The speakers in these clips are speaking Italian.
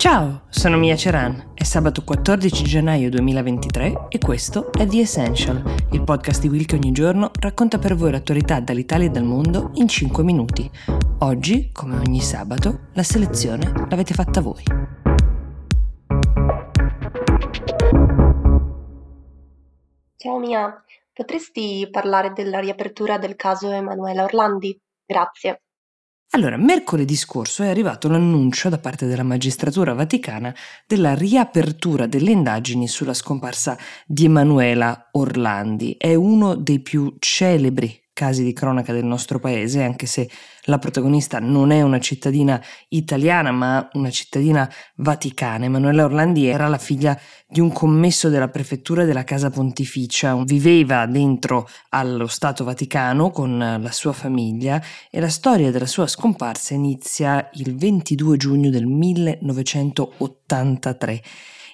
Ciao, sono Mia Ceran, è sabato 14 gennaio 2023 e questo è The Essential, il podcast di Will che ogni giorno racconta per voi l'attualità dall'Italia e dal mondo in 5 minuti. Oggi, come ogni sabato, la selezione l'avete fatta voi. Ciao Mia, potresti parlare della riapertura del caso Emanuela Orlandi? Grazie. Allora, mercoledì scorso è arrivato l'annuncio da parte della magistratura vaticana della riapertura delle indagini sulla scomparsa di Emanuela Orlandi. È uno dei più celebri casi di cronaca del nostro paese, anche se la protagonista non è una cittadina italiana, ma una cittadina vaticana. Emanuela Orlandi era la figlia di un commesso della prefettura della Casa Pontificia, viveva dentro allo Stato Vaticano con la sua famiglia e la storia della sua scomparsa inizia il 22 giugno del 1983.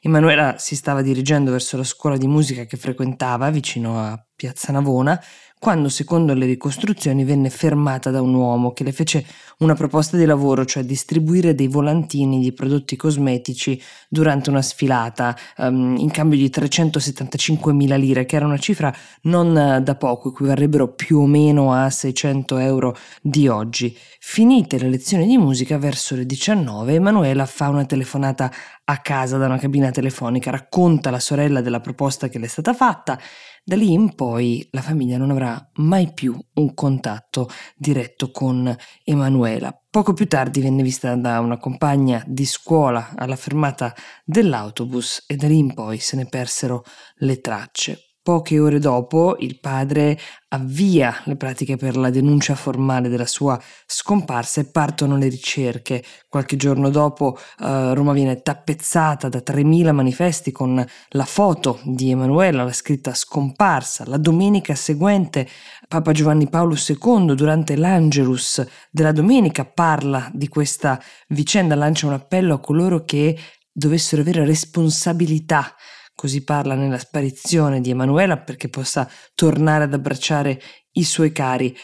Emanuela si stava dirigendo verso la scuola di musica che frequentava vicino a Piazza Navona quando secondo le ricostruzioni venne fermata da un uomo che le fece una proposta di lavoro, cioè distribuire dei volantini di prodotti cosmetici durante una sfilata um, in cambio di 375.000 lire, che era una cifra non uh, da poco, equivarrebbero più o meno a 600 euro di oggi. Finite le lezioni di musica verso le 19, Emanuela fa una telefonata a casa da una cabina telefonica, racconta alla sorella della proposta che le è stata fatta da lì in poi la famiglia non avrà mai più un contatto diretto con Emanuela. Poco più tardi venne vista da una compagna di scuola alla fermata dell'autobus e da lì in poi se ne persero le tracce. Poche ore dopo il padre avvia le pratiche per la denuncia formale della sua scomparsa e partono le ricerche. Qualche giorno dopo eh, Roma viene tappezzata da 3.000 manifesti con la foto di Emanuela, la scritta scomparsa. La domenica seguente Papa Giovanni Paolo II durante l'Angelus della domenica parla di questa vicenda, lancia un appello a coloro che dovessero avere responsabilità Così parla nella sparizione di Emanuela perché possa tornare ad abbracciare i suoi cari.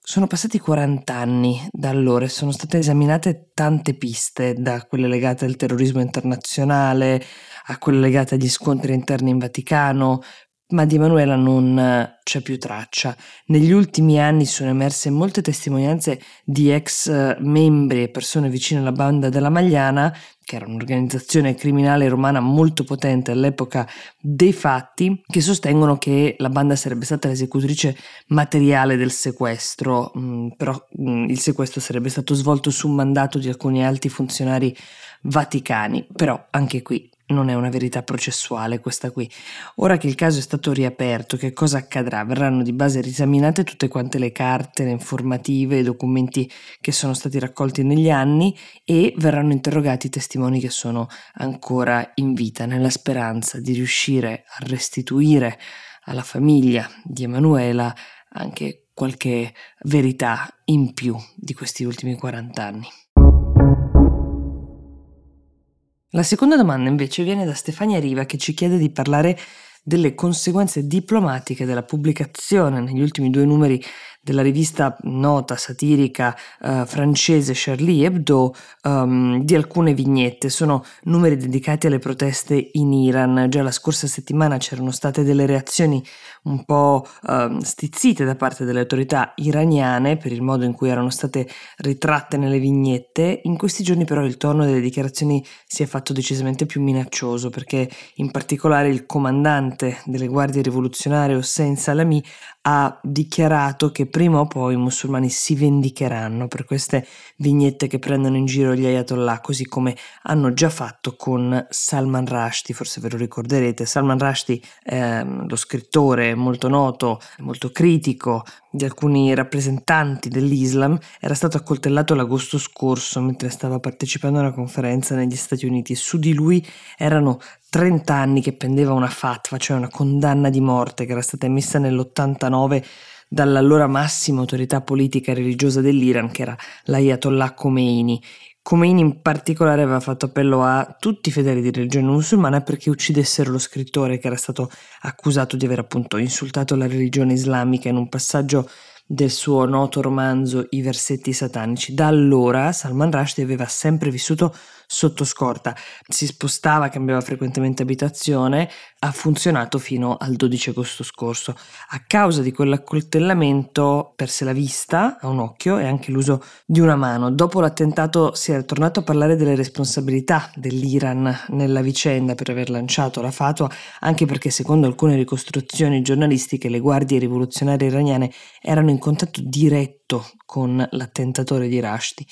Sono passati 40 anni da allora e sono state esaminate tante piste, da quelle legate al terrorismo internazionale a quelle legate agli scontri interni in Vaticano, ma di Emanuela non eh, c'è più traccia. Negli ultimi anni sono emerse molte testimonianze di ex eh, membri e persone vicine alla banda della Magliana, che era un'organizzazione criminale romana molto potente all'epoca dei fatti, che sostengono che la banda sarebbe stata l'esecutrice materiale del sequestro, mm, però mm, il sequestro sarebbe stato svolto su mandato di alcuni alti funzionari vaticani. Però anche qui non è una verità processuale questa qui. Ora che il caso è stato riaperto, che cosa accadrà? Verranno di base riesaminate tutte quante le carte, le informative, i documenti che sono stati raccolti negli anni e verranno interrogati i testimoni che sono ancora in vita, nella speranza di riuscire a restituire alla famiglia di Emanuela anche qualche verità in più di questi ultimi 40 anni. La seconda domanda invece viene da Stefania Riva che ci chiede di parlare delle conseguenze diplomatiche della pubblicazione negli ultimi due numeri della rivista nota satirica uh, francese Charlie Hebdo um, di alcune vignette. Sono numeri dedicati alle proteste in Iran. Già la scorsa settimana c'erano state delle reazioni un po' uh, stizzite da parte delle autorità iraniane per il modo in cui erano state ritratte nelle vignette. In questi giorni però il tono delle dichiarazioni si è fatto decisamente più minaccioso perché in particolare il comandante delle guardie rivoluzionarie Hossein Salami ha dichiarato che prima o poi i musulmani si vendicheranno per queste vignette che prendono in giro gli ayatollah, così come hanno già fatto con Salman Rushdie, forse ve lo ricorderete. Salman Rushdie, è lo scrittore molto noto, molto critico di alcuni rappresentanti dell'Islam, era stato accoltellato l'agosto scorso mentre stava partecipando a una conferenza negli Stati Uniti su di lui erano 30 anni che pendeva una fatwa, cioè una condanna di morte che era stata emessa nell'89 dall'allora massima autorità politica e religiosa dell'Iran, che era l'Ayatollah Khomeini. Khomeini in particolare aveva fatto appello a tutti i fedeli di religione musulmana perché uccidessero lo scrittore che era stato accusato di aver appunto insultato la religione islamica in un passaggio del suo noto romanzo I versetti satanici. Da allora Salman Rushdie aveva sempre vissuto sotto scorta, si spostava, cambiava frequentemente abitazione, ha funzionato fino al 12 agosto scorso. A causa di quell'accoltellamento perse la vista a un occhio e anche l'uso di una mano. Dopo l'attentato si era tornato a parlare delle responsabilità dell'Iran nella vicenda per aver lanciato la fatua, anche perché secondo alcune ricostruzioni giornalistiche le guardie rivoluzionarie iraniane erano in contatto diretto con l'attentatore di Rushdie.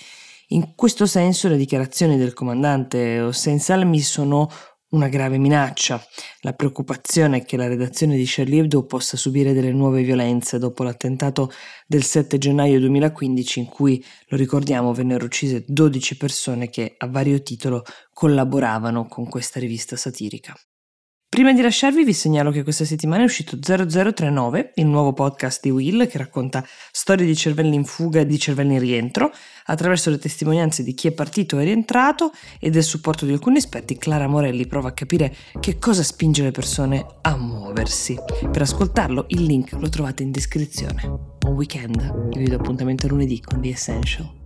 In questo senso le dichiarazioni del comandante Hossein Salmi sono una grave minaccia. La preoccupazione è che la redazione di Charlie Hebdo possa subire delle nuove violenze dopo l'attentato del 7 gennaio 2015 in cui, lo ricordiamo, vennero uccise 12 persone che a vario titolo collaboravano con questa rivista satirica. Prima di lasciarvi vi segnalo che questa settimana è uscito 0039, il nuovo podcast di Will che racconta storie di cervelli in fuga e di cervelli in rientro, attraverso le testimonianze di chi è partito e rientrato e del supporto di alcuni esperti, Clara Morelli prova a capire che cosa spinge le persone a muoversi. Per ascoltarlo il link lo trovate in descrizione. Buon weekend, vi do appuntamento lunedì con The Essential.